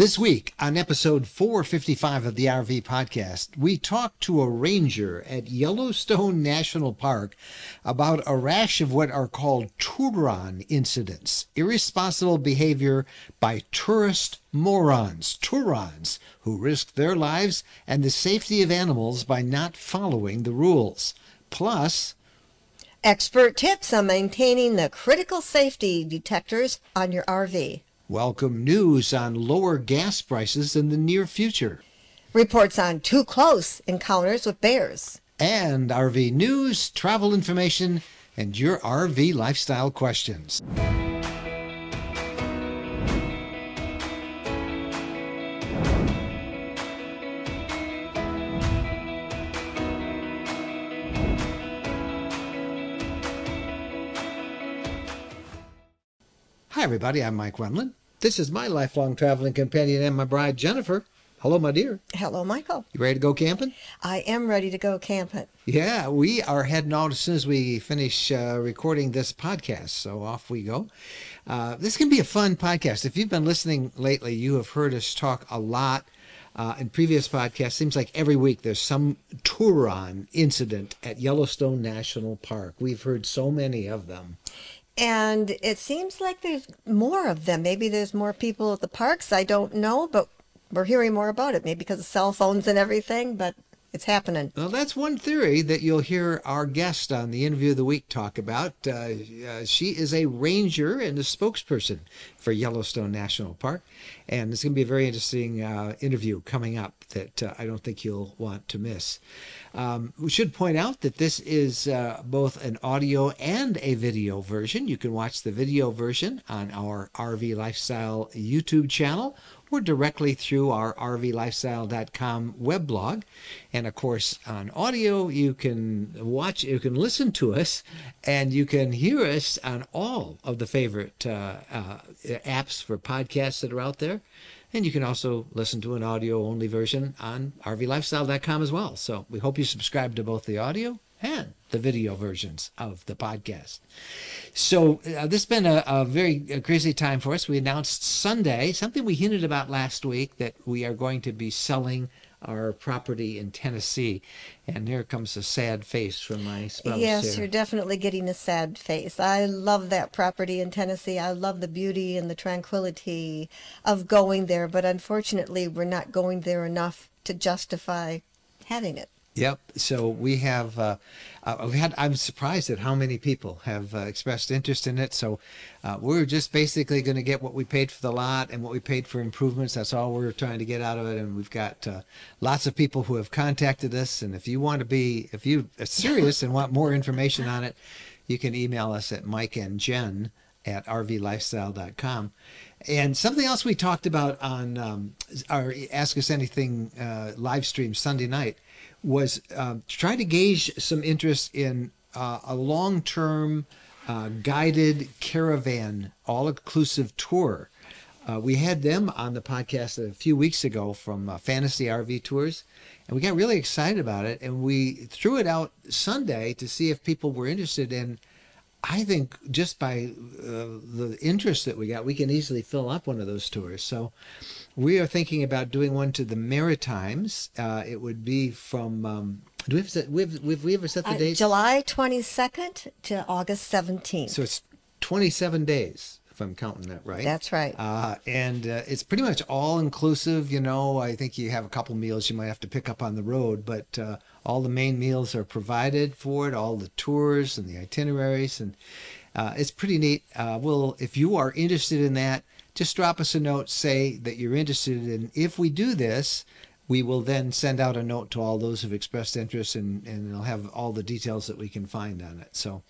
This week on episode 455 of the RV podcast, we talked to a ranger at Yellowstone National Park about a rash of what are called Touron incidents, irresponsible behavior by tourist morons, Tourons, who risk their lives and the safety of animals by not following the rules. Plus, expert tips on maintaining the critical safety detectors on your RV. Welcome news on lower gas prices in the near future. Reports on too close encounters with bears. And RV news, travel information, and your RV lifestyle questions. Hi, everybody. I'm Mike Wendland. This is my lifelong traveling companion and my bride, Jennifer. Hello, my dear. Hello, Michael. You ready to go camping? I am ready to go camping. Yeah, we are heading out as soon as we finish uh, recording this podcast. So off we go. Uh, this can be a fun podcast. If you've been listening lately, you have heard us talk a lot uh, in previous podcasts. Seems like every week there's some Touron incident at Yellowstone National Park. We've heard so many of them. And it seems like there's more of them. Maybe there's more people at the parks. I don't know, but we're hearing more about it. Maybe because of cell phones and everything, but it's happening. Well, that's one theory that you'll hear our guest on the interview of the week talk about. Uh, uh, she is a ranger and a spokesperson for Yellowstone National Park, and it's going to be a very interesting uh, interview coming up that uh, I don't think you'll want to miss. Um, we should point out that this is uh, both an audio and a video version. You can watch the video version on our RV Lifestyle YouTube channel or directly through our rvlifestyle.com web blog. And of course, on audio, you can watch, you can listen to us, and you can hear us on all of the favorite uh, uh, apps for podcasts that are out there. And you can also listen to an audio only version on rvlifestyle.com as well. So we hope you subscribe to both the audio and the video versions of the podcast. So uh, this has been a, a very a crazy time for us. We announced Sunday something we hinted about last week that we are going to be selling our property in Tennessee. And here comes a sad face from my spouse. Yes, here. you're definitely getting a sad face. I love that property in Tennessee. I love the beauty and the tranquility of going there, but unfortunately, we're not going there enough to justify having it. Yep. So we have, uh, uh, we had. I'm surprised at how many people have uh, expressed interest in it. So uh, we're just basically going to get what we paid for the lot and what we paid for improvements. That's all we're trying to get out of it. And we've got uh, lots of people who have contacted us. And if you want to be, if you are serious and want more information on it, you can email us at Mike and Jen at rvlifestyle.com. And something else we talked about on um, our Ask Us Anything uh, live stream Sunday night was uh, trying to gauge some interest in uh, a long term uh, guided caravan all inclusive tour. Uh, we had them on the podcast a few weeks ago from uh, Fantasy RV Tours, and we got really excited about it. And we threw it out Sunday to see if people were interested in I think just by uh, the interest that we got, we can easily fill up one of those tours. So we are thinking about doing one to the Maritimes. Uh, it would be from. Um, do we have, set, we have, we, have, we ever set the Uh, date? July 22nd to August 17th. So it's 27 days, if I'm counting that right. That's right. Uh, and uh, it's pretty much all inclusive. You know, I think you have a couple meals you might have to pick up on the road, but uh, all the main meals are provided for it, all the tours and the itineraries, and uh, it's pretty neat. Uh, well, if you are interested in that, just drop us a note, say that you're interested in. If we do this, we will then send out a note to all those who've expressed interest, and, and it'll have all the details that we can find on it. So,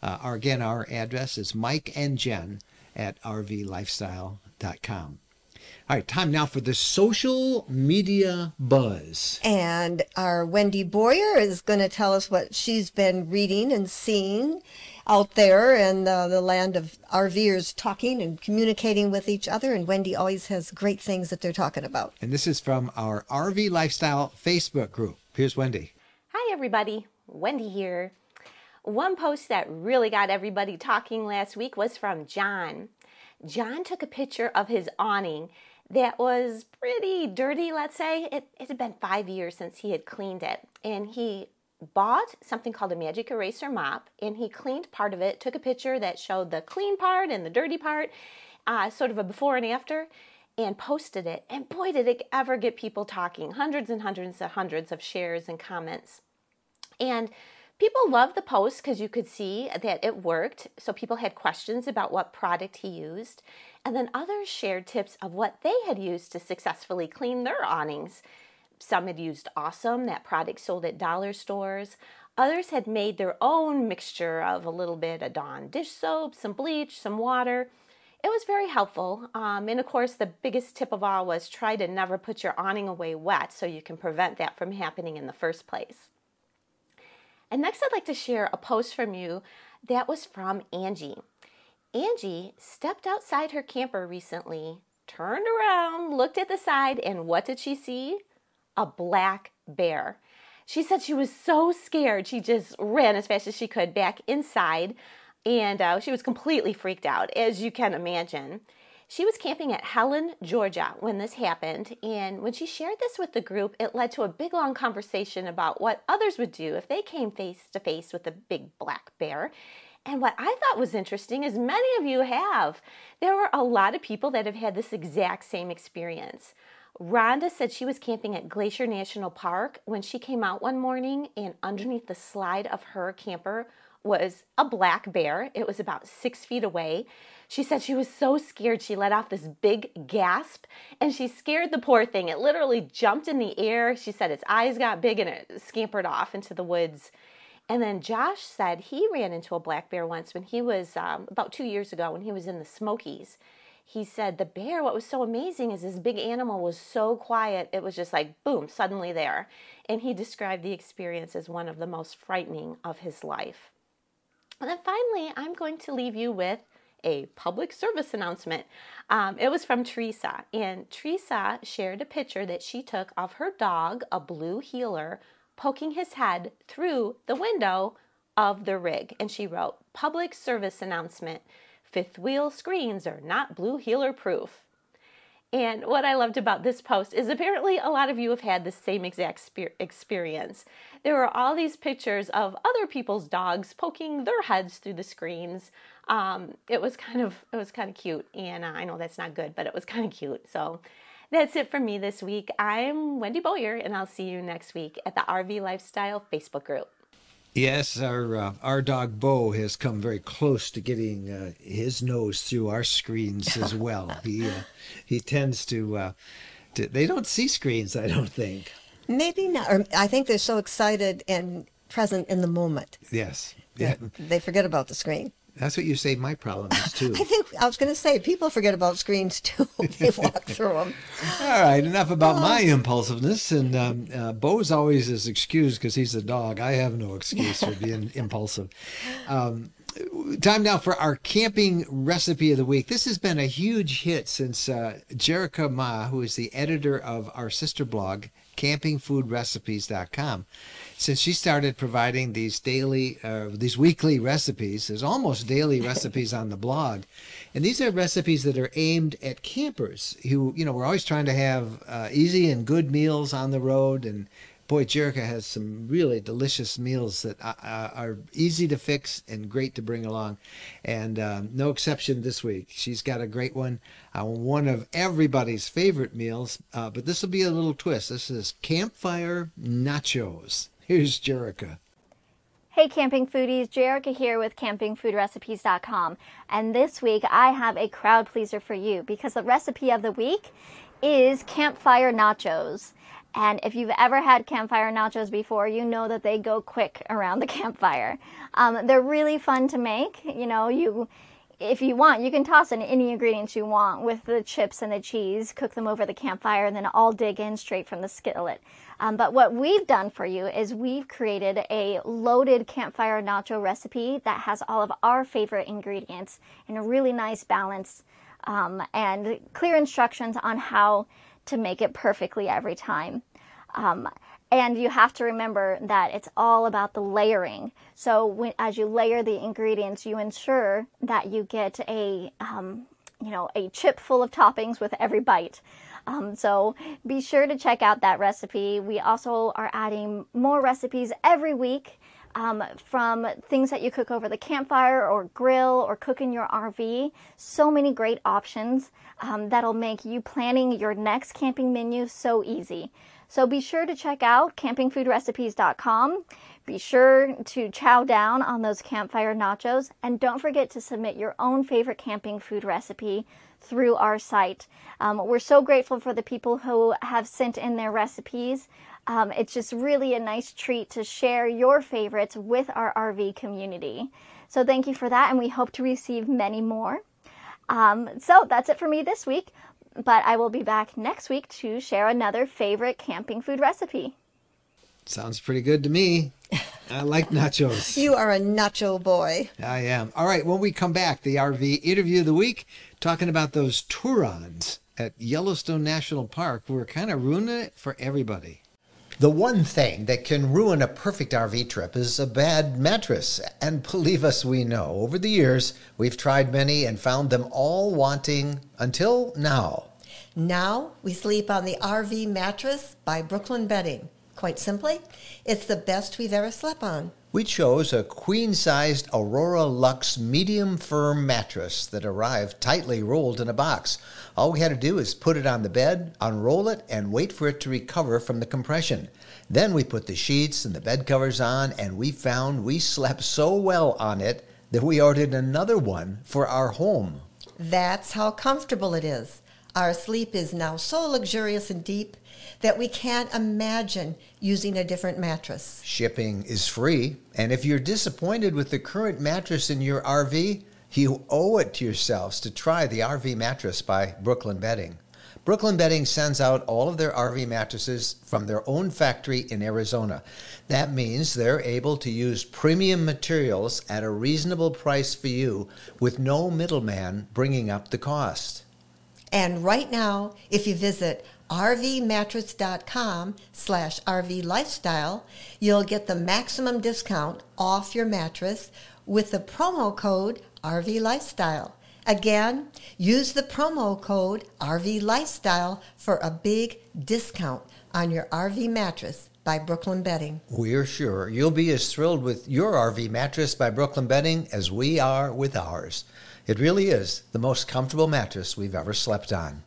uh, our, again, our address is Mike and Jen at rvlifestyle.com. All right, time now for the social media buzz. And our Wendy Bowyer is going to tell us what she's been reading and seeing out there in the, the land of RVers talking and communicating with each other. And Wendy always has great things that they're talking about. And this is from our RV Lifestyle Facebook group. Here's Wendy. Hi, everybody. Wendy here. One post that really got everybody talking last week was from John. John took a picture of his awning that was pretty dirty, let's say. It, it had been five years since he had cleaned it. And he bought something called a magic eraser mop and he cleaned part of it, took a picture that showed the clean part and the dirty part, uh, sort of a before and after, and posted it. And boy, did it ever get people talking hundreds and hundreds and hundreds of shares and comments. And people loved the post because you could see that it worked. So people had questions about what product he used. And then others shared tips of what they had used to successfully clean their awnings. Some had used Awesome, that product sold at dollar stores. Others had made their own mixture of a little bit of Dawn dish soap, some bleach, some water. It was very helpful. Um, and of course, the biggest tip of all was try to never put your awning away wet so you can prevent that from happening in the first place. And next, I'd like to share a post from you that was from Angie. Angie stepped outside her camper recently, turned around, looked at the side, and what did she see? A black bear. She said she was so scared, she just ran as fast as she could back inside, and uh, she was completely freaked out, as you can imagine. She was camping at Helen, Georgia when this happened, and when she shared this with the group, it led to a big long conversation about what others would do if they came face to face with a big black bear. And what I thought was interesting is many of you have. There were a lot of people that have had this exact same experience. Rhonda said she was camping at Glacier National Park when she came out one morning, and underneath the slide of her camper was a black bear. It was about six feet away. She said she was so scared she let off this big gasp and she scared the poor thing. It literally jumped in the air. She said its eyes got big and it scampered off into the woods. And then Josh said he ran into a black bear once when he was um, about two years ago when he was in the Smokies. He said the bear, what was so amazing is this big animal was so quiet, it was just like boom, suddenly there. And he described the experience as one of the most frightening of his life. And then finally, I'm going to leave you with a public service announcement. Um, it was from Teresa, and Teresa shared a picture that she took of her dog, a blue heeler, poking his head through the window of the rig. And she wrote, Public service announcement fifth wheel screens are not blue heeler proof. And what I loved about this post is apparently a lot of you have had the same exact experience. There were all these pictures of other people's dogs poking their heads through the screens. Um, it was kind of it was kind of cute, and uh, I know that's not good, but it was kind of cute. So that's it for me this week. I'm Wendy Bowyer, and I'll see you next week at the RV Lifestyle Facebook group. Yes, our uh, our dog Bo has come very close to getting uh, his nose through our screens as well. he uh, he tends to, uh, to. They don't see screens, I don't think. Maybe not. Or I think they're so excited and present in the moment. Yes. Yeah. They forget about the screen. That's what you say my problem is too. I think I was going to say people forget about screens too. they walk through them. All right, enough about oh. my impulsiveness. And um, uh, Bo's always is excused because he's a dog. I have no excuse for being impulsive. Um, time now for our camping recipe of the week. This has been a huge hit since uh, Jerica Ma, who is the editor of our sister blog, campingfoodrecipes.com, since she started providing these daily, uh, these weekly recipes, there's almost daily recipes on the blog. And these are recipes that are aimed at campers who, you know, we're always trying to have uh, easy and good meals on the road and boy, Jerica has some really delicious meals that uh, uh, are easy to fix and great to bring along. And um, no exception this week. She's got a great one, uh, one of everybody's favorite meals. Uh, but this will be a little twist. This is campfire nachos. Here's Jerica. Hey camping foodies, Jerica here with campingfoodrecipes.com. And this week I have a crowd pleaser for you because the recipe of the week is campfire nachos. And if you've ever had campfire nachos before, you know that they go quick around the campfire. Um, they're really fun to make. You know, you if you want, you can toss in any ingredients you want with the chips and the cheese, cook them over the campfire, and then all dig in straight from the skillet. Um, but what we've done for you is we've created a loaded campfire nacho recipe that has all of our favorite ingredients in a really nice balance um, and clear instructions on how to make it perfectly every time. Um, and you have to remember that it's all about the layering. So when, as you layer the ingredients, you ensure that you get a um, you know, a chip full of toppings with every bite. Um, so be sure to check out that recipe. We also are adding more recipes every week um, from things that you cook over the campfire or grill or cook in your RV. So many great options um, that'll make you planning your next camping menu so easy. So be sure to check out campingfoodrecipes.com. Be sure to chow down on those campfire nachos and don't forget to submit your own favorite camping food recipe through our site. Um, we're so grateful for the people who have sent in their recipes. Um, it's just really a nice treat to share your favorites with our RV community. So thank you for that, and we hope to receive many more. Um, so that's it for me this week, but I will be back next week to share another favorite camping food recipe. Sounds pretty good to me. I like nachos. You are a nacho boy. I am. All right, when we come back, the RV interview of the week, talking about those Tourons at Yellowstone National Park. We're kind of ruining it for everybody. The one thing that can ruin a perfect RV trip is a bad mattress. And believe us, we know. Over the years, we've tried many and found them all wanting until now. Now we sleep on the RV mattress by Brooklyn Bedding. Quite simply, it's the best we've ever slept on. We chose a queen sized Aurora Luxe medium firm mattress that arrived tightly rolled in a box. All we had to do is put it on the bed, unroll it, and wait for it to recover from the compression. Then we put the sheets and the bed covers on, and we found we slept so well on it that we ordered another one for our home. That's how comfortable it is. Our sleep is now so luxurious and deep that we can't imagine using a different mattress. Shipping is free, and if you're disappointed with the current mattress in your RV, you owe it to yourselves to try the RV mattress by Brooklyn Bedding. Brooklyn Bedding sends out all of their RV mattresses from their own factory in Arizona. That means they're able to use premium materials at a reasonable price for you with no middleman bringing up the cost. And right now, if you visit rvmattress.com slash rvlifestyle, you'll get the maximum discount off your mattress with the promo code rvlifestyle. Again, use the promo code rvlifestyle for a big discount on your RV mattress by Brooklyn Bedding. We're sure you'll be as thrilled with your RV mattress by Brooklyn Bedding as we are with ours. It really is the most comfortable mattress we've ever slept on.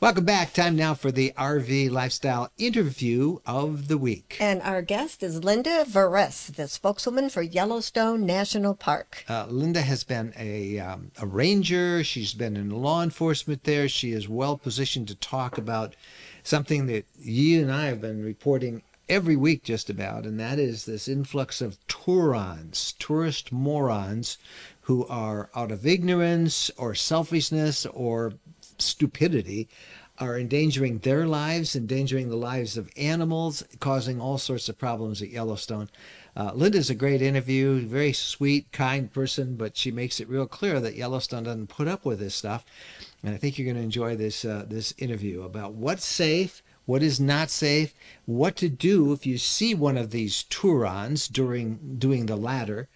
Welcome back. Time now for the RV Lifestyle interview of the week. And our guest is Linda Veress, the spokeswoman for Yellowstone National Park. Uh, Linda has been a, um, a ranger. She's been in law enforcement there. She is well positioned to talk about something that you and I have been reporting every week just about, and that is this influx of Tourons, tourist morons, who are out of ignorance or selfishness or stupidity are endangering their lives, endangering the lives of animals, causing all sorts of problems at Yellowstone. Uh, Linda's a great interview, very sweet, kind person, but she makes it real clear that Yellowstone doesn't put up with this stuff. And I think you're going to enjoy this uh, this interview about what's safe, what is not safe, what to do if you see one of these Tourons during doing the latter.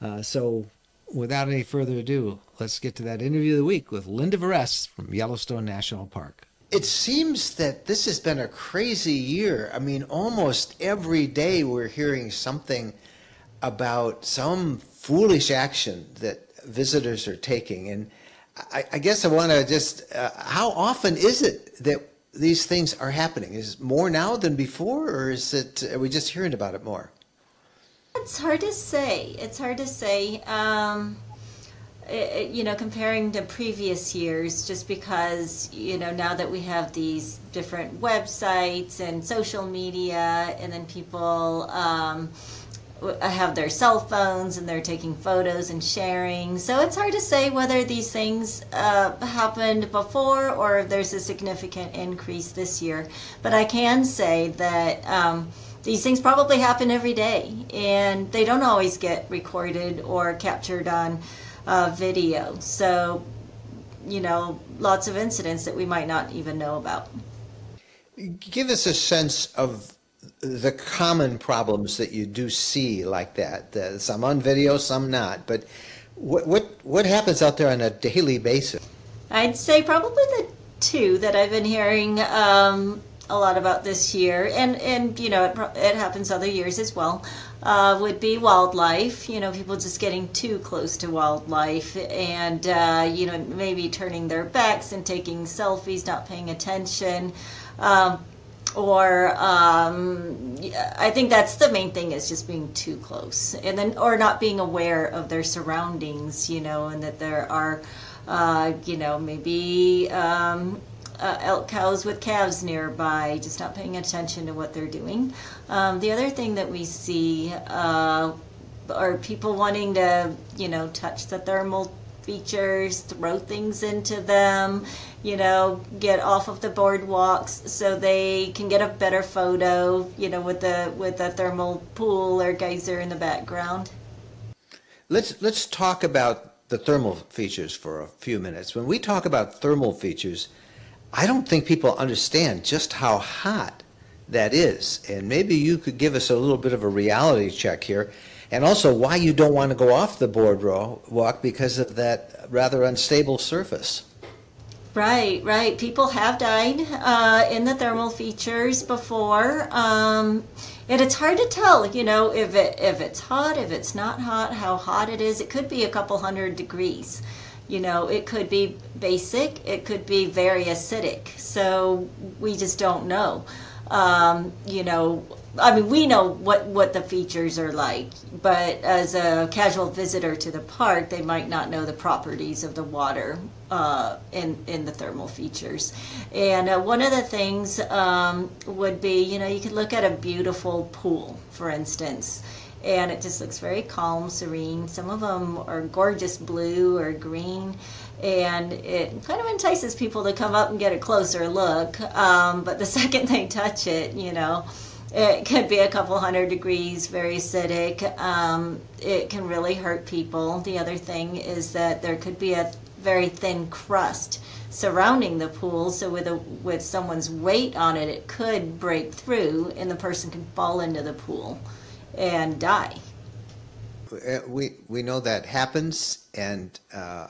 Uh, so without any further ado, let's get to that interview of the week with Linda Veress from Yellowstone National Park. It seems that this has been a crazy year. I mean, almost every day we're hearing something about some foolish action that visitors are taking. And I, I guess I want to just, uh, how often is it that these things are happening? Is it more now than before, or is it, are we just hearing about it more? It's hard to say. It's hard to say. Um, it, you know, comparing to previous years, just because you know now that we have these different websites and social media, and then people um, have their cell phones and they're taking photos and sharing. So it's hard to say whether these things uh, happened before or if there's a significant increase this year. But I can say that. Um, these things probably happen every day and they don't always get recorded or captured on uh, video. So you know lots of incidents that we might not even know about. Give us a sense of the common problems that you do see like that. Some on video some not. But What what what happens out there on a daily basis? I'd say probably the two that I've been hearing um, a lot about this year, and and you know it, it happens other years as well. Uh, would be wildlife. You know, people just getting too close to wildlife, and uh, you know maybe turning their backs and taking selfies, not paying attention. Um, or um, I think that's the main thing is just being too close, and then or not being aware of their surroundings, you know, and that there are, uh, you know, maybe um, uh, elk cows with calves nearby, just not paying attention to what they're doing. Um, the other thing that we see uh, are people wanting to, you know, touch the thermal features, throw things into them, you know, get off of the boardwalks so they can get a better photo, you know, with the with the thermal pool or geyser in the background. Let's let's talk about the thermal features for a few minutes. When we talk about thermal features, I don't think people understand just how hot that is. And maybe you could give us a little bit of a reality check here and also why you don't want to go off the boardwalk because of that rather unstable surface. Right, right. People have died uh, in the thermal features before, um, and it's hard to tell. You know, if it if it's hot, if it's not hot, how hot it is. It could be a couple hundred degrees. You know, it could be basic. It could be very acidic. So we just don't know. Um, you know, I mean, we know what, what the features are like, but as a casual visitor to the park, they might not know the properties of the water uh, in in the thermal features. And uh, one of the things um, would be, you know, you could look at a beautiful pool, for instance, and it just looks very calm, serene. Some of them are gorgeous blue or green and it kind of entices people to come up and get a closer look. Um, but the second they touch it, you know, it could be a couple hundred degrees, very acidic. Um, it can really hurt people. The other thing is that there could be a very thin crust surrounding the pool, so with a with someone's weight on it, it could break through, and the person can fall into the pool and die. Uh, we we know that happens, and uh,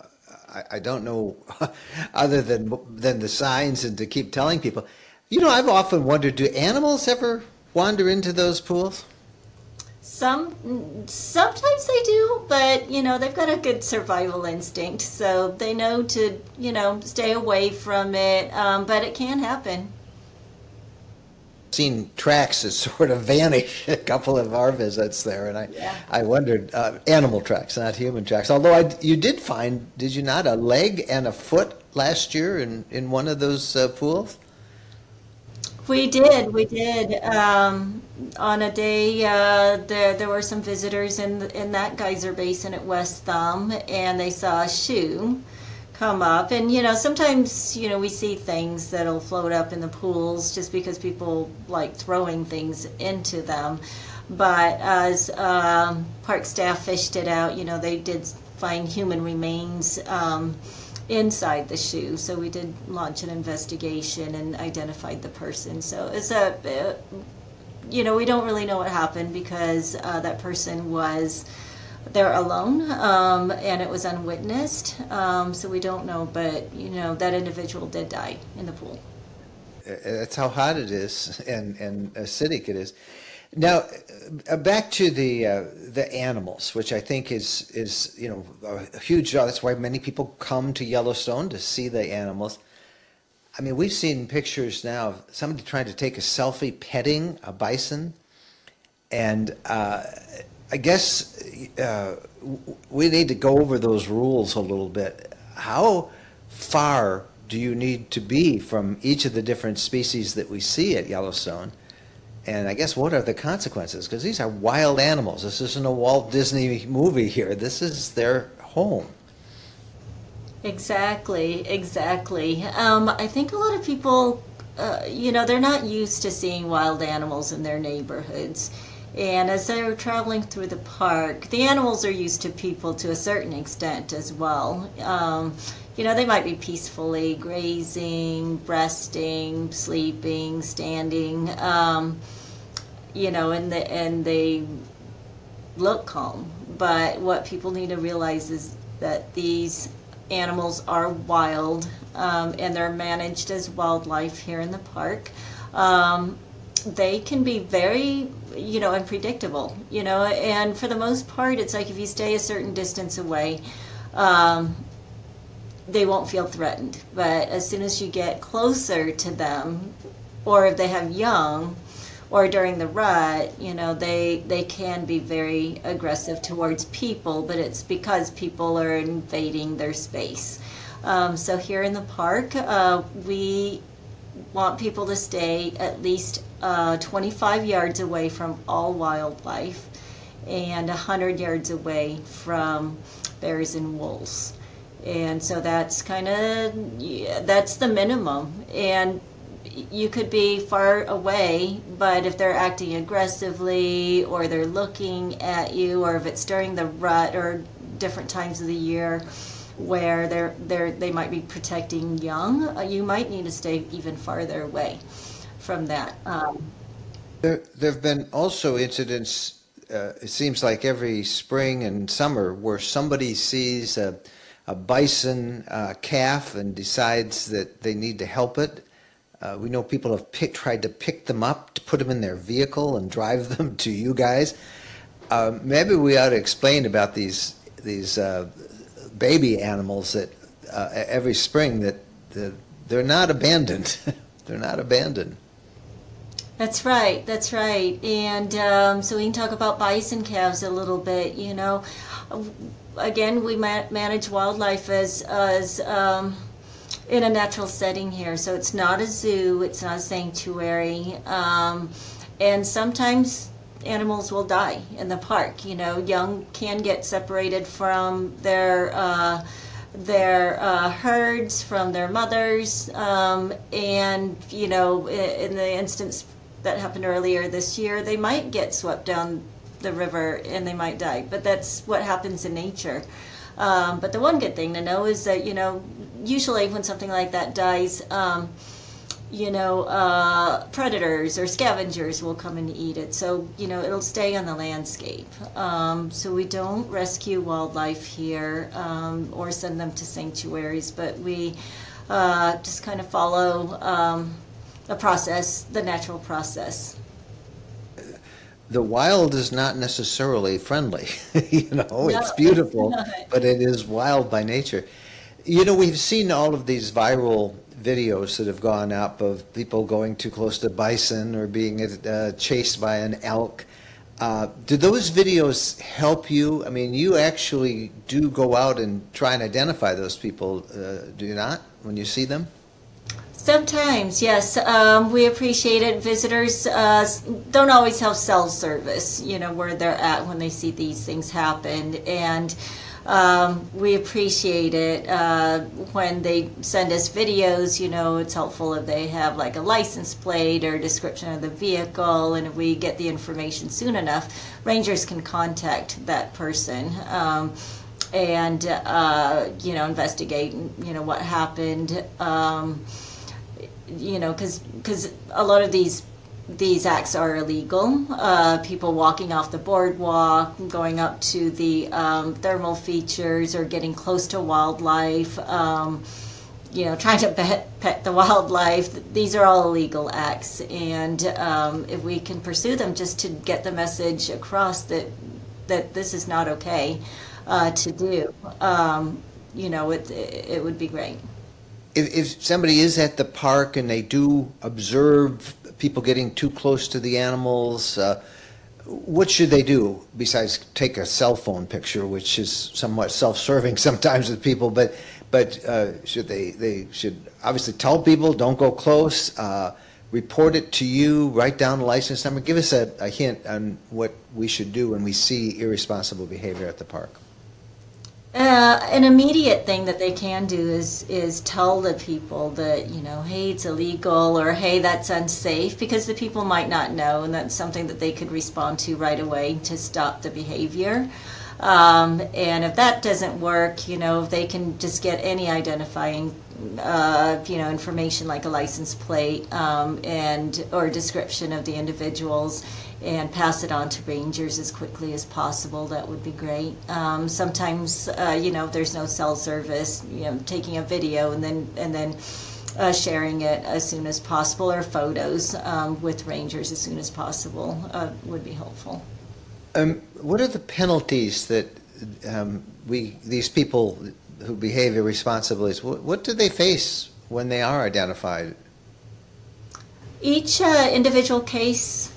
I, I don't know other than than the signs and to keep telling people. You know, I've often wondered: Do animals ever wander into those pools? Some sometimes they do, but you know they've got a good survival instinct, so they know to you know stay away from it. Um, but it can happen. Seen tracks that sort of vanish a couple of our visits there, and I Yeah. I wondered uh, animal tracks, not human tracks. Although I, you did find, did you not, a leg and a foot last year in in one of those uh, pools? We did, we did. Um, on a day, uh, there there were some visitors in in that geyser basin at West Thumb, and they saw a shoe come up. And you know, sometimes you know we see things that'll float up in the pools just because people like throwing things into them. But as um, park staff fished it out, you know, they did find human remains. Um, inside the shoe. So we did launch an investigation and identified the person. So it's a, uh, you know, we don't really know what happened because uh, that person was there alone um, and it was unwitnessed. Um, so we don't know, but you know, that individual did die in the pool. That's how hot it is and, and acidic it is. Now, uh, back to the uh, the animals, which I think is is you know a huge draw. That's why many people come to Yellowstone to see the animals. I mean, we've seen pictures now of somebody trying to take a selfie petting a bison, and uh, I guess uh, we need to go over those rules a little bit. How far do you need to be from each of the different species that we see at Yellowstone? And I guess what are the consequences? Because these are wild animals. This isn't a Walt Disney movie here. This is their home. Exactly, exactly. Um, I think a lot of people, uh, you know, they're not used to seeing wild animals in their neighborhoods. And as they're traveling through the park, the animals are used to people to a certain extent as well. Um, you know, they might be peacefully grazing, resting, sleeping, standing. Um, you know, and the, and they look calm, but what people need to realize is that these animals are wild um, and they're managed as wildlife here in the park. Um, they can be very, you know, unpredictable, you know, and for the most part, it's like if you stay a certain distance away, um, they won't feel threatened. But as soon as you get closer to them, or if they have young, or during the rut, you know, they they can be very aggressive towards people, but it's because people are invading their space. Um, so here in the park, uh, we want people to stay at least uh, 25 yards away from all wildlife and 100 yards away from bears and wolves. And so that's kind of yeah, that's the minimum. And you could be far away, but if they're acting aggressively or they're looking at you, or if it's during the rut or different times of the year where they're, they're, they might be protecting young, uh, you might need to stay even farther away from that. Um, there, have been also incidents, uh, it seems like every spring and summer, where somebody sees a, a bison uh, calf and decides that they need to help it uh, we know people have pick, tried to pick them up, to put them in their vehicle and drive them to you guys. Uh, maybe we ought to explain about these these uh, baby animals that uh, every spring that, that they're not abandoned. they're not abandoned. That's right. That's right. And um, so we can talk about bison calves a little bit. You know, again, we ma- manage wildlife as as um, in a natural setting here. So it's not a zoo, it's not a sanctuary. Um, and sometimes animals will die in the park. You know, young can get separated from their uh, their uh, herds, from their mothers, um, and you know, in the instance that happened earlier this year, they might get swept down the river and they might die. But that's what happens in nature. Um, but the one good thing to know is that you know usually when something like that dies, um, you know, uh, predators or scavengers will come and eat it. So, you know, it'll stay on the landscape. Um, so we don't rescue wildlife here um, or send them to sanctuaries, but we uh, just kind of follow um, the process, the natural process. The wild is not necessarily friendly. you know, no, it's beautiful, but it is wild by nature. You know, we've seen all of these viral videos that have gone up of people going too close to bison or being uh, chased by an elk. Uh, do those videos help you? I mean, you actually do go out and try and identify those people, uh, do you not, when you see them? Sometimes, yes. Um, we appreciate it. Visitors uh, don't always have cell service, you know, where they're at when they see these things happen. And um, we appreciate it uh, when they send us videos. You know, it's helpful if they have like a license plate or description of the vehicle, and if we get the information soon enough, rangers can contact that person. Um, and uh, you know, investigate. You know what happened. Um, you know, because because a lot of these these acts are illegal. Uh, people walking off the boardwalk, going up to the um, thermal features, or getting close to wildlife. Um, you know, trying to pet, pet the wildlife. These are all illegal acts, and um, if we can pursue them just to get the message across that that this is not okay uh, to do, um, you know, it it would be great. If, if somebody is at the park and they do observe people getting too close to the animals? Uh, what should they do besides take a cell phone picture, which is somewhat self-serving sometimes with people? But but uh, should they they should obviously tell people don't go close, uh, report it to you, write down the license number. Give us a, a hint on what we should do when we see irresponsible behavior at the park. Uh, an immediate thing that they can do is is tell the people that you know hey it's illegal or hey that's unsafe because the people might not know and that's something that they could respond to right away to stop the behavior. Um, and if that doesn't work you know if they can just get any identifying uh, you know, information like a license plate um, and or description of the individuals, and pass it on to rangers as quickly as possible. That would be great. Um, sometimes, uh, you know, if there's no cell service, you know, taking a video and then and then. Uh, sharing it as soon as possible or photos um, with rangers as soon as possible uh, would be helpful. Um, what are the penalties that um, we these people who behave irresponsibly, what, what do they face when they are identified? Each uh, individual case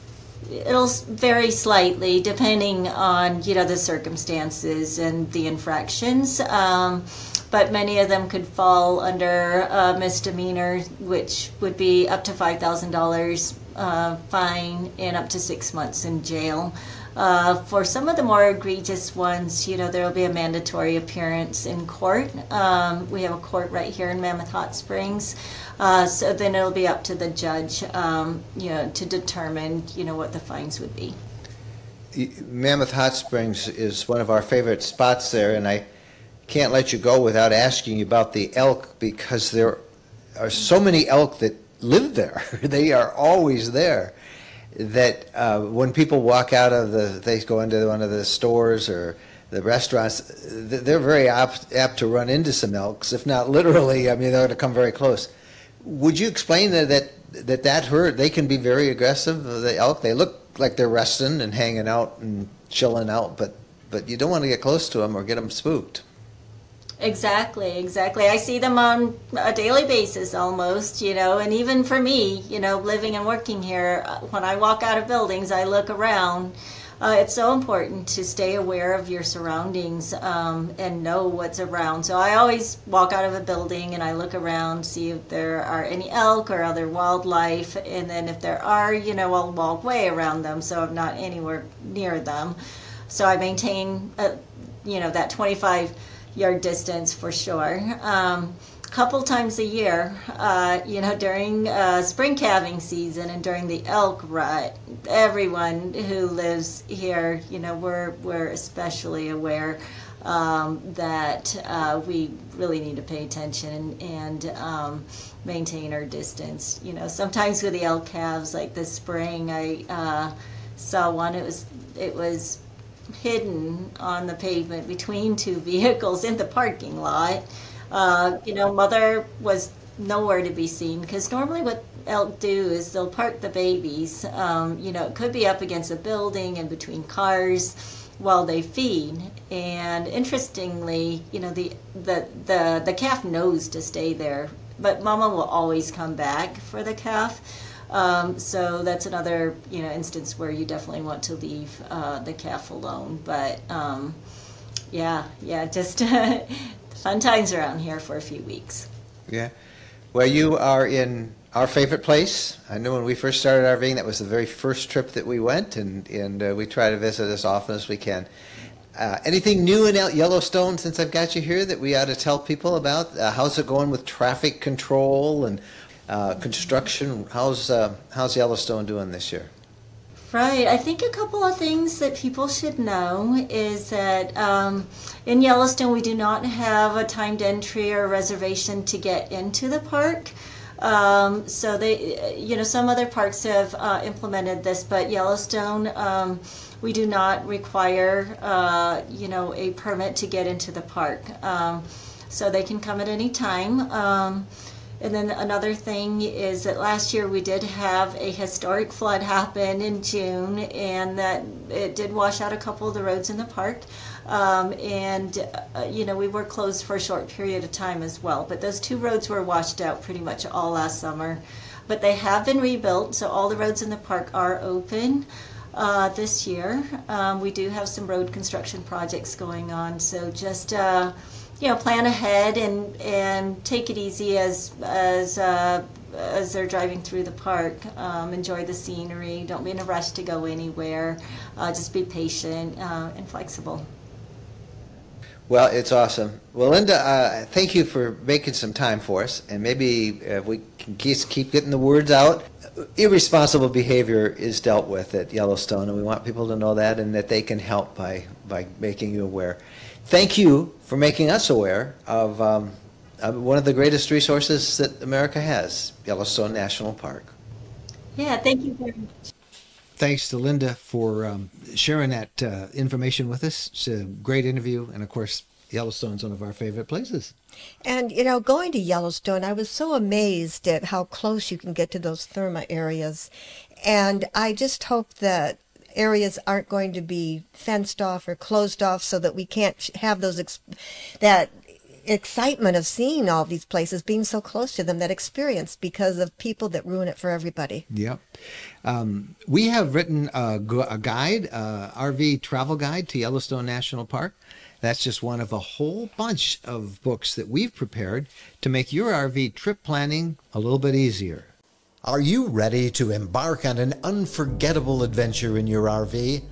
it'll vary slightly depending on you know the circumstances and the infractions um, but many of them could fall under a misdemeanor which would be up to $5000 uh, fine and up to six months in jail uh, for some of the more egregious ones, you know, there will be a mandatory appearance in court. Um, we have a court right here in Mammoth Hot Springs. Uh, so then it'll be up to the judge, um, you know, to determine, you know, what the fines would be. Mammoth Hot Springs is one of our favorite spots there, and I can't let you go without asking you about the elk because there are so many elk that live there. they are always there that uh, when people walk out of the, they go into one of the stores or the restaurants, they're very apt, apt to run into some elks, if not literally. I mean, they're going to come very close. Would you explain that that that, that herd they can be very aggressive? The elk they look like they're resting and hanging out and chilling out, but but you don't want to get close to them or get them spooked. Exactly, exactly. I see them on a daily basis almost, you know, and even for me, you know, living and working here, uh, when I walk out of buildings, I look around. Uh, it's so important to stay aware of your surroundings um, and know what's around. So I always walk out of a building and I look around, see if there are any elk or other wildlife, and then if there are, you know, I'll walk way around them so I'm not anywhere near them. So I maintain, a, uh, you know, that 25 yard distance for sure. Um, couple times a year, uh, you know, during uh, spring calving season and during the elk rut, everyone who lives here, you know, we're we're especially aware um, that uh, we really need to pay attention and, and um, maintain our distance. You know, sometimes with the elk calves, like this spring, I uh, saw one. It was it was hidden on the pavement between two vehicles in the parking lot. Uh, you know, mother was nowhere to be seen because normally what elk do is they'll park the babies. Um, you know, it could be up against a building and between cars while they feed. And interestingly, you know, the the the, the calf knows to stay there, but mama will always come back for the calf. Um, so that's another you know instance where you definitely want to leave uh, the calf alone. But um, yeah, yeah, just fun times around here for a few weeks. Yeah. Well, you are in our favorite place. I know when we first started RVing, that was the very first trip that we went, and and uh, we try to visit as often as we can. Uh, anything new in Yellowstone since I've got you here that we ought to tell people about? Uh, how's it going with traffic control and uh, construction. How's uh, how's Yellowstone doing this year? Right. I think a couple of things that people should know is that um, in Yellowstone we do not have a timed entry or reservation to get into the park. Um, so they, you know, some other parks have uh, implemented this, but Yellowstone, um, we do not require, uh, you know, a permit to get into the park. Um, so they can come at any time. And then another thing is that last year we did have a historic flood happen in June, and that it did wash out a couple of the roads in the park. Um, and uh, you know we were closed for a short period of time as well. But those two roads were washed out pretty much all last summer. But they have been rebuilt, so all the roads in the park are open. Uh, this year, um, we do have some road construction projects going on, so just uh, you know, plan ahead and and take it easy as as uh, as they're driving through the park. Um, enjoy the scenery. Don't be in a rush to go anywhere. Uh, just be patient uh, and flexible. Well, it's awesome. Well, Linda, uh, thank you for making some time for us, and maybe if we can just keep getting the words out. Irresponsible behavior is dealt with at Yellowstone, and we want people to know that, and that they can help by by making you aware thank you for making us aware of um, uh, one of the greatest resources that America has, Yellowstone National Park. Yeah, thank you very much. Thanks to Linda for um, sharing that uh, information with us. It's a great interview, and of course, Yellowstone's one of our favorite places. And you know, going to Yellowstone, I was so amazed at how close you can get to those therma areas. And I just hope that areas aren't going to be fenced off or closed off so that we can't have those ex- that excitement of seeing all these places being so close to them that experience because of people that ruin it for everybody Yep. Um, we have written a, a guide, uh, RV travel guide to Yellowstone National Park. That's just one of a whole bunch of books that we've prepared to make your RV trip planning a little bit easier. Are you ready to embark on an unforgettable adventure in your RV?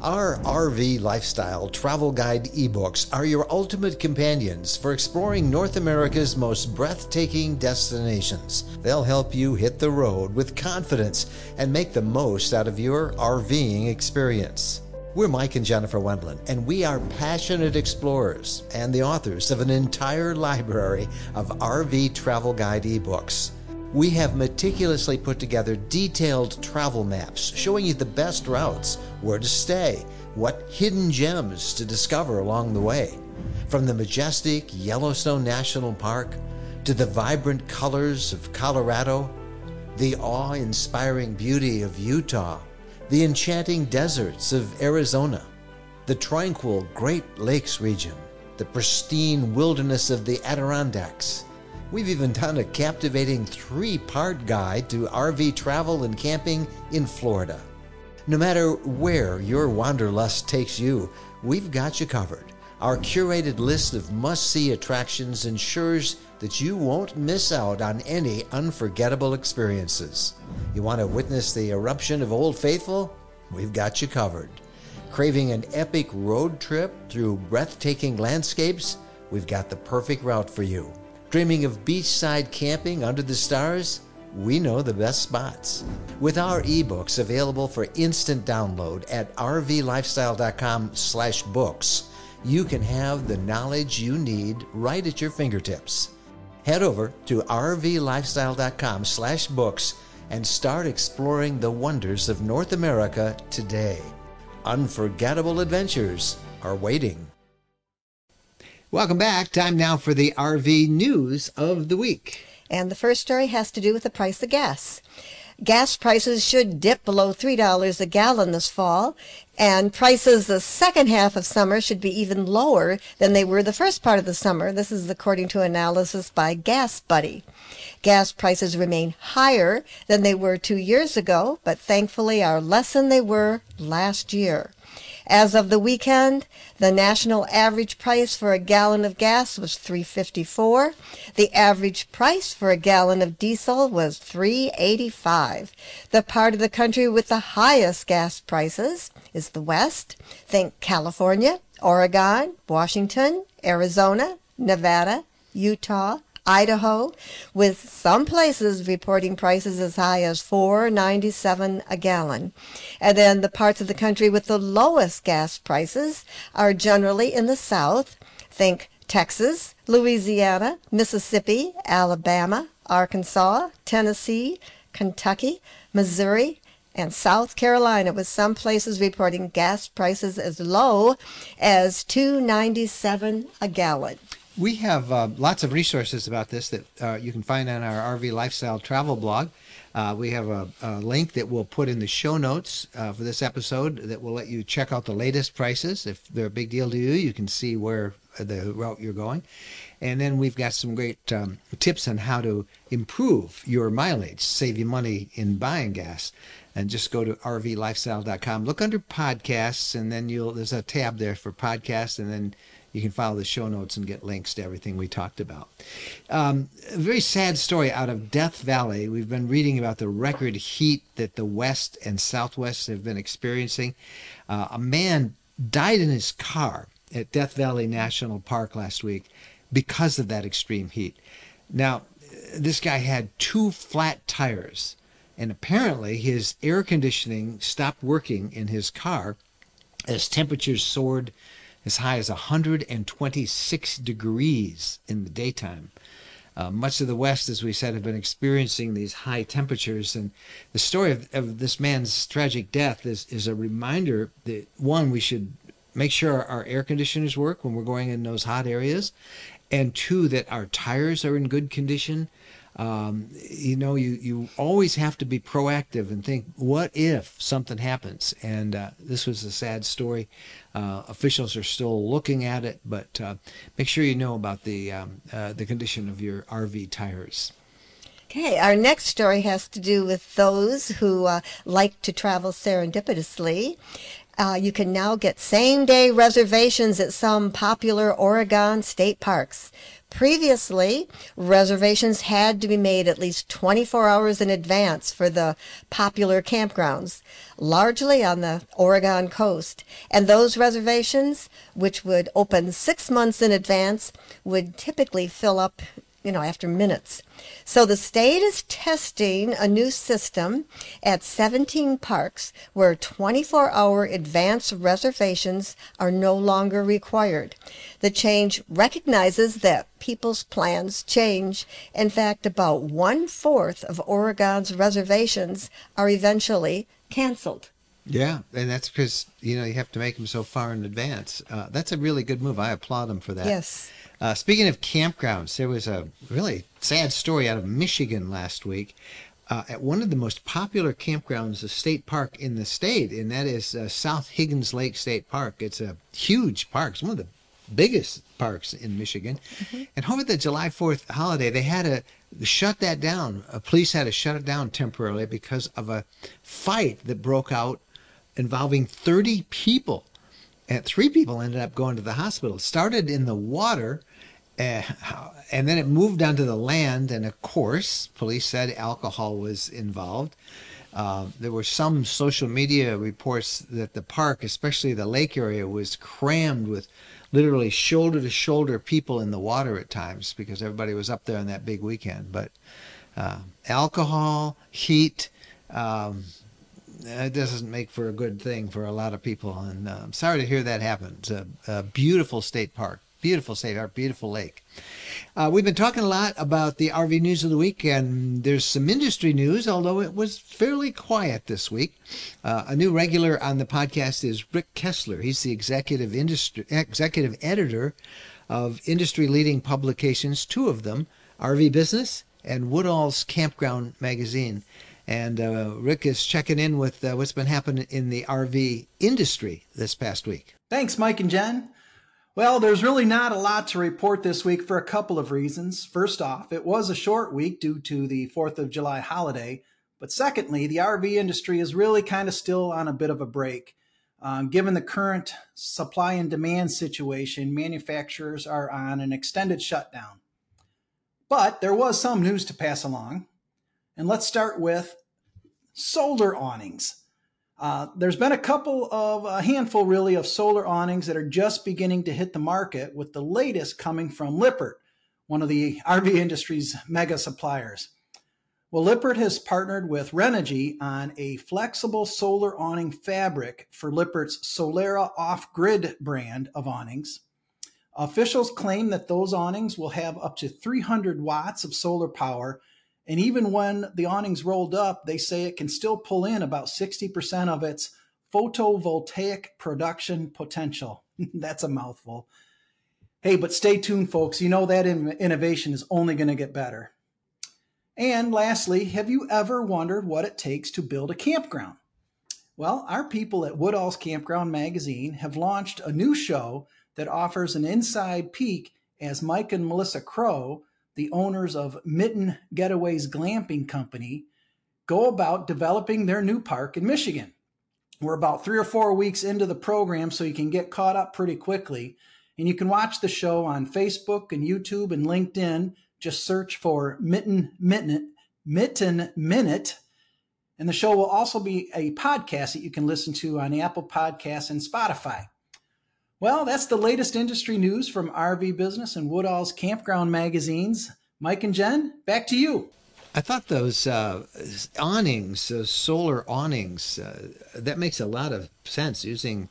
Our RV Lifestyle Travel Guide ebooks are your ultimate companions for exploring North America's most breathtaking destinations. They'll help you hit the road with confidence and make the most out of your RVing experience. We're Mike and Jennifer Wendland, and we are passionate explorers and the authors of an entire library of RV travel guide ebooks. We have meticulously put together detailed travel maps showing you the best routes, where to stay, what hidden gems to discover along the way. From the majestic Yellowstone National Park to the vibrant colors of Colorado, the awe inspiring beauty of Utah, the enchanting deserts of Arizona, the tranquil Great Lakes region, the pristine wilderness of the Adirondacks. We've even done a captivating three part guide to RV travel and camping in Florida. No matter where your wanderlust takes you, we've got you covered. Our curated list of must see attractions ensures that you won't miss out on any unforgettable experiences. You want to witness the eruption of Old Faithful? We've got you covered. Craving an epic road trip through breathtaking landscapes? We've got the perfect route for you. Dreaming of beachside camping under the stars? We know the best spots. With our ebooks available for instant download at rvlifestyle.com/books, you can have the knowledge you need right at your fingertips. Head over to rvlifestyle.com/books and start exploring the wonders of North America today. Unforgettable adventures are waiting. Welcome back. Time now for the RV news of the week. And the first story has to do with the price of gas. Gas prices should dip below $3 a gallon this fall, and prices the second half of summer should be even lower than they were the first part of the summer. This is according to analysis by GasBuddy. Gas prices remain higher than they were two years ago, but thankfully are less than they were last year. As of the weekend, the national average price for a gallon of gas was 3.54. The average price for a gallon of diesel was 3.85. The part of the country with the highest gas prices is the West. Think California, Oregon, Washington, Arizona, Nevada, Utah, Idaho, with some places reporting prices as high as 4.97 a gallon. And then the parts of the country with the lowest gas prices are generally in the south. Think Texas, Louisiana, Mississippi, Alabama, Arkansas, Tennessee, Kentucky, Missouri, and South Carolina, with some places reporting gas prices as low as 2.97 a gallon. We have uh, lots of resources about this that uh, you can find on our RV Lifestyle Travel blog. Uh, we have a, a, link that we'll put in the show notes uh, for this episode that will let you check out the latest prices. If they're a big deal to you, you can see where the route you're going. And then we've got some great um, tips on how to improve your mileage, save you money in buying gas. And just go to rvlifestyle.com, look under podcasts, and then you'll there's a tab there for podcasts, and then you can follow the show notes and get links to everything we talked about. Um, a very sad story out of Death Valley. We've been reading about the record heat that the West and Southwest have been experiencing. Uh, a man died in his car at Death Valley National Park last week because of that extreme heat. Now, this guy had two flat tires, and apparently his air conditioning stopped working in his car as temperatures soared as high as 126 degrees in the daytime. uh, much of the West, as we said, have been experiencing these high temperatures. And the story of, of this man's tragic death is, is a reminder that, one, we should make sure our air conditioners work when we're going in those hot areas, and two, that our tires are in good condition. Um, you know, you, you always have to be proactive and think, what if something happens? And uh, this was a sad story. Uh, officials are still looking at it, but uh, make sure you know about the um, uh, the condition of your RV tires. Okay, our next story has to do with those who uh, like to travel serendipitously. Uh, you can now get same day reservations at some popular Oregon state parks. Previously, reservations had to be made at least 24 hours in advance for the popular campgrounds, largely on the Oregon coast. And those reservations, which would open six months in advance, would typically fill up you know, after minutes. So the state is testing a new system at 17 parks where 24 hour advance reservations are no longer required. The change recognizes that people's plans change. In fact, about one fourth of Oregon's reservations are eventually canceled. Yeah, and that's because you know you have to make them so far in advance. Uh, that's a really good move. I applaud them for that. Yes. Uh, speaking of campgrounds, there was a really sad story out of Michigan last week. Uh, at one of the most popular campgrounds, a state park in the state, and that is uh, South Higgins Lake State Park. It's a huge park. It's one of the biggest parks in Michigan. Mm-hmm. And over the July 4th holiday, they had to shut that down. Uh, police had to shut it down temporarily because of a fight that broke out involving 30 people and three people ended up going to the hospital. It started in the water, uh, and then it moved onto the land. And of course, police said alcohol was involved. Uh, there were some social media reports that the park, especially the lake area, was crammed with literally shoulder to shoulder people in the water at times because everybody was up there on that big weekend. But uh, alcohol, heat, um, it doesn't make for a good thing for a lot of people. And uh, I'm sorry to hear that happen. It's a, a beautiful state park, beautiful state park, beautiful lake. Uh, we've been talking a lot about the RV news of the week, and there's some industry news, although it was fairly quiet this week. Uh, a new regular on the podcast is Rick Kessler. He's the executive industry executive editor of industry leading publications, two of them, RV Business and Woodall's Campground Magazine. And uh, Rick is checking in with uh, what's been happening in the RV industry this past week. Thanks, Mike and Jen. Well, there's really not a lot to report this week for a couple of reasons. First off, it was a short week due to the 4th of July holiday. But secondly, the RV industry is really kind of still on a bit of a break. Um, given the current supply and demand situation, manufacturers are on an extended shutdown. But there was some news to pass along. And let's start with solar awnings. Uh, there's been a couple of, a handful really, of solar awnings that are just beginning to hit the market, with the latest coming from Lippert, one of the RV industry's mega suppliers. Well, Lippert has partnered with Renogy on a flexible solar awning fabric for Lippert's Solera off grid brand of awnings. Officials claim that those awnings will have up to 300 watts of solar power and even when the awning's rolled up, they say it can still pull in about 60% of its photovoltaic production potential. That's a mouthful. Hey, but stay tuned, folks. You know that innovation is only going to get better. And lastly, have you ever wondered what it takes to build a campground? Well, our people at Woodall's Campground Magazine have launched a new show that offers an inside peek as Mike and Melissa Crow the owners of Mitten Getaways Glamping Company, go about developing their new park in Michigan. We're about three or four weeks into the program, so you can get caught up pretty quickly. And you can watch the show on Facebook and YouTube and LinkedIn. Just search for Mitten Mitten, Mitten Minute. And the show will also be a podcast that you can listen to on Apple Podcasts and Spotify. Well, that's the latest industry news from RV Business and Woodall's Campground magazines. Mike and Jen, back to you. I thought those uh, awnings, those solar awnings, uh, that makes a lot of sense using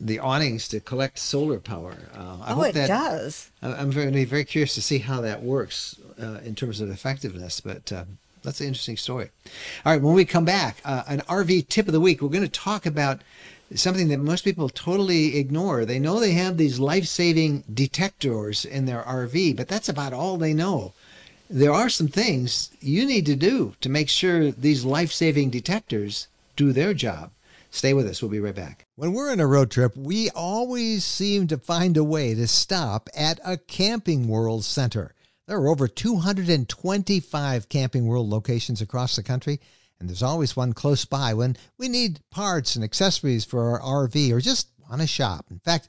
the awnings to collect solar power. Uh, I oh, hope it that, does. I'm very, very curious to see how that works uh, in terms of effectiveness, but uh, that's an interesting story. All right, when we come back, uh, an RV tip of the week, we're going to talk about something that most people totally ignore. They know they have these life saving detectors in their RV, but that's about all they know. There are some things you need to do to make sure these life saving detectors do their job. Stay with us. We'll be right back. When we're on a road trip, we always seem to find a way to stop at a Camping World center. There are over 225 Camping World locations across the country, and there's always one close by when we need parts and accessories for our RV or just want to shop. In fact,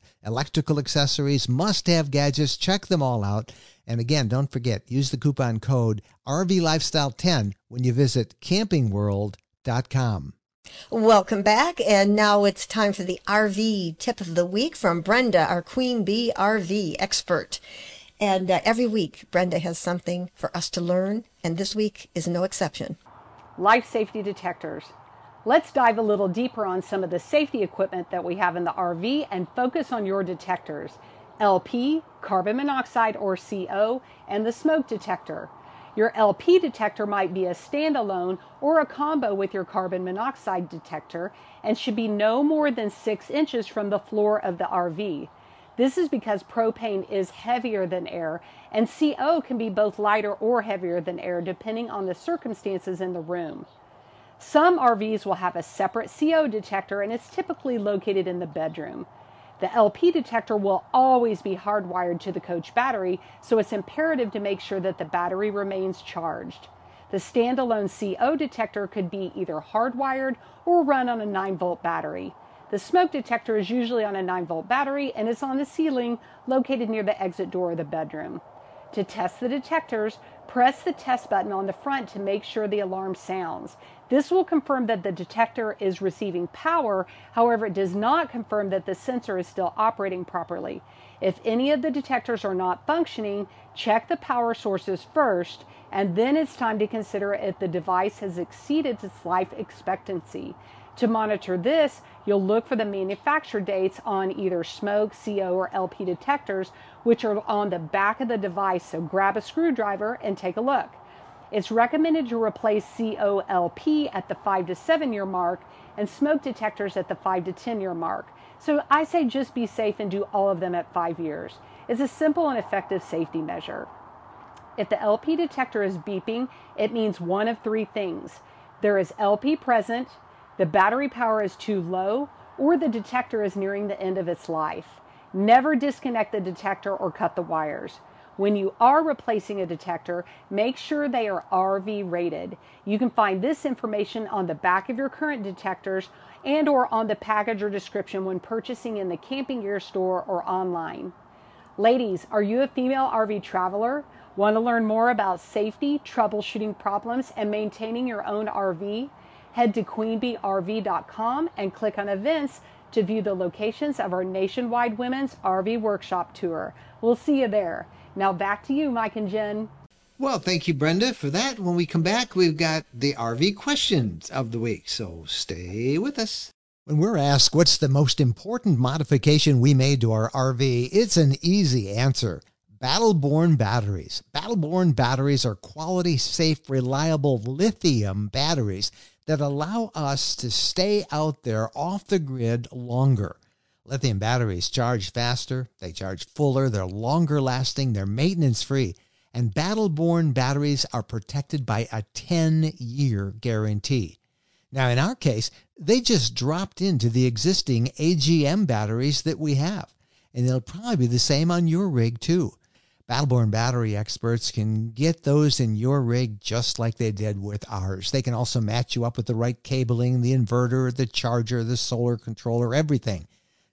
electrical accessories, must have gadgets. Check them all out. And again, don't forget, use the coupon code RVLifestyle10 when you visit campingworld.com. Welcome back. And now it's time for the RV tip of the week from Brenda, our Queen Bee RV expert. And uh, every week, Brenda has something for us to learn, and this week is no exception. Life safety detectors. Let's dive a little deeper on some of the safety equipment that we have in the RV and focus on your detectors LP, carbon monoxide or CO, and the smoke detector. Your LP detector might be a standalone or a combo with your carbon monoxide detector and should be no more than six inches from the floor of the RV. This is because propane is heavier than air, and CO can be both lighter or heavier than air depending on the circumstances in the room. Some RVs will have a separate CO detector, and it's typically located in the bedroom. The LP detector will always be hardwired to the coach battery, so it's imperative to make sure that the battery remains charged. The standalone CO detector could be either hardwired or run on a 9 volt battery. The smoke detector is usually on a 9 volt battery and is on the ceiling located near the exit door of the bedroom. To test the detectors, press the test button on the front to make sure the alarm sounds. This will confirm that the detector is receiving power, however, it does not confirm that the sensor is still operating properly. If any of the detectors are not functioning, check the power sources first, and then it's time to consider if the device has exceeded its life expectancy. To monitor this, you'll look for the manufacture dates on either smoke, CO, or LP detectors, which are on the back of the device. So grab a screwdriver and take a look. It's recommended to replace COLP at the 5 to 7 year mark and smoke detectors at the 5 to 10 year mark. So I say just be safe and do all of them at 5 years. It's a simple and effective safety measure. If the LP detector is beeping, it means one of three things. There is LP present, the battery power is too low, or the detector is nearing the end of its life. Never disconnect the detector or cut the wires. When you are replacing a detector, make sure they are RV rated. You can find this information on the back of your current detectors and or on the package or description when purchasing in the camping gear store or online. Ladies, are you a female RV traveler? Want to learn more about safety, troubleshooting problems, and maintaining your own RV? Head to queenbeerv.com and click on events to view the locations of our nationwide women's RV workshop tour. We'll see you there. Now back to you, Mike and Jen. Well, thank you, Brenda, for that. When we come back, we've got the RV questions of the week. So stay with us. When we're asked what's the most important modification we made to our RV, it's an easy answer. Battleborn batteries. Battleborn batteries are quality, safe, reliable lithium batteries that allow us to stay out there off the grid longer. Lithium batteries charge faster, they charge fuller, they're longer lasting, they're maintenance free, and Battleborn batteries are protected by a 10 year guarantee. Now, in our case, they just dropped into the existing AGM batteries that we have, and they'll probably be the same on your rig too. Battleborn battery experts can get those in your rig just like they did with ours. They can also match you up with the right cabling, the inverter, the charger, the solar controller, everything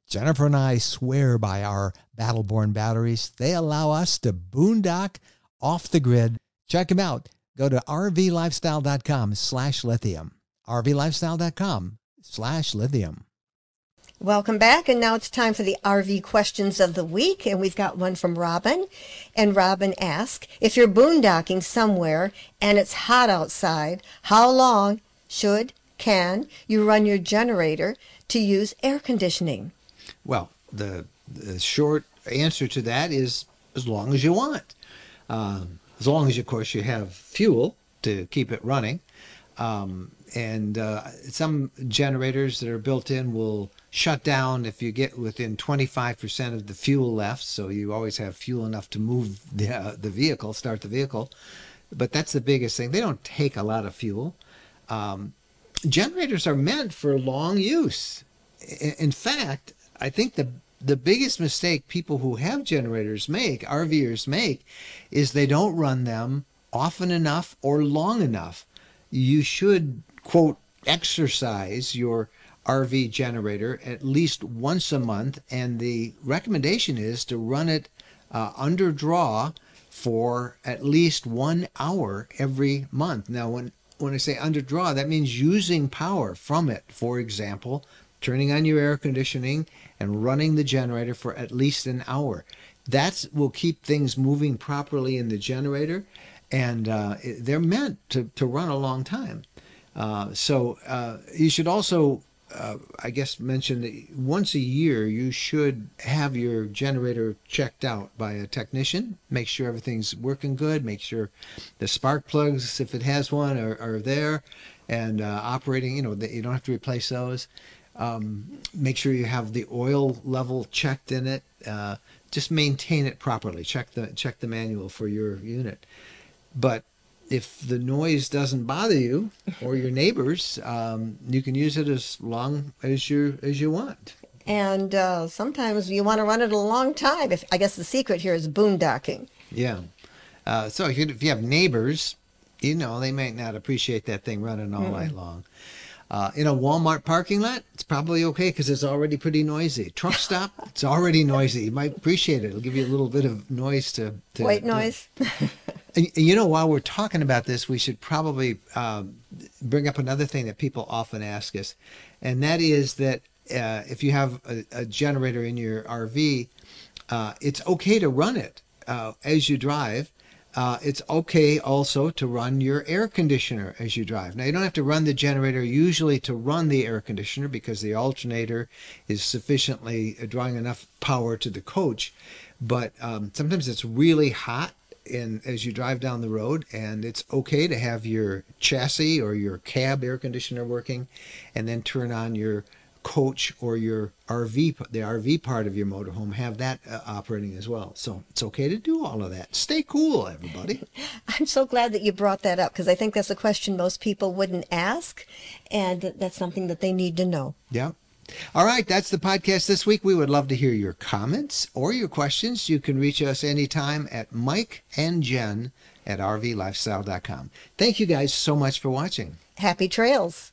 Jennifer and I swear by our Battleborn batteries. They allow us to boondock off the grid. Check them out. Go to rvlifestyle.com slash lithium. rvlifestyle.com slash lithium. Welcome back, and now it's time for the RV questions of the week, and we've got one from Robin. And Robin asks, if you're boondocking somewhere and it's hot outside, how long should, can you run your generator to use air conditioning? Well, the, the short answer to that is as long as you want. Um, as long as, of course, you have fuel to keep it running. Um, and uh, some generators that are built in will shut down if you get within 25% of the fuel left. So you always have fuel enough to move the, uh, the vehicle, start the vehicle. But that's the biggest thing. They don't take a lot of fuel. Um, generators are meant for long use. In fact, I think the the biggest mistake people who have generators make, RVers make, is they don't run them often enough or long enough. You should quote exercise your RV generator at least once a month, and the recommendation is to run it uh, under draw for at least one hour every month. Now, when when I say under draw, that means using power from it. For example, turning on your air conditioning and running the generator for at least an hour. That will keep things moving properly in the generator, and uh, they're meant to, to run a long time. Uh, so uh, you should also uh, I guess mention that once a year you should have your generator checked out by a technician. Make sure everything's working good. Make sure the spark plugs, if it has one, are, are there and uh, operating. You know that you don't have to replace those. Um, make sure you have the oil level checked in it. Uh, just maintain it properly. Check the check the manual for your unit. But if the noise doesn't bother you or your neighbors, um, you can use it as long as you as you want. And uh, sometimes you want to run it a long time. If I guess the secret here is boondocking. Yeah. Uh, so if you, if you have neighbors, you know they might not appreciate that thing running all mm night long. Uh, in a Walmart parking lot, it's probably okay because it's already pretty noisy. Truck stop, it's already noisy. You might appreciate it. It'll give you a little bit of noise to, to white noise. And, you know, while we're talking about this, we should probably um, bring up another thing that people often ask us, and that is that uh, if you have a, a, generator in your RV, uh, it's okay to run it uh, as you drive. Uh, it's okay also to run your air conditioner as you drive. Now, you don't have to run the generator usually to run the air conditioner because the alternator is sufficiently uh, drawing enough power to the coach. But um, sometimes it's really hot in as you drive down the road and it's okay to have your chassis or your cab air conditioner working and then turn on your coach or your RV the RV part of your motorhome have that uh, operating as well. So it's okay to do all of that. Stay cool everybody. I'm so glad that you brought that up because I think that's a question most people wouldn't ask and that's something that they need to know. Yeah. All right, that's the podcast this week. We would love to hear your comments or your questions. You can reach us anytime at Mike and Jen at rvlifestyle.com. Thank you guys so much for watching. Happy trails.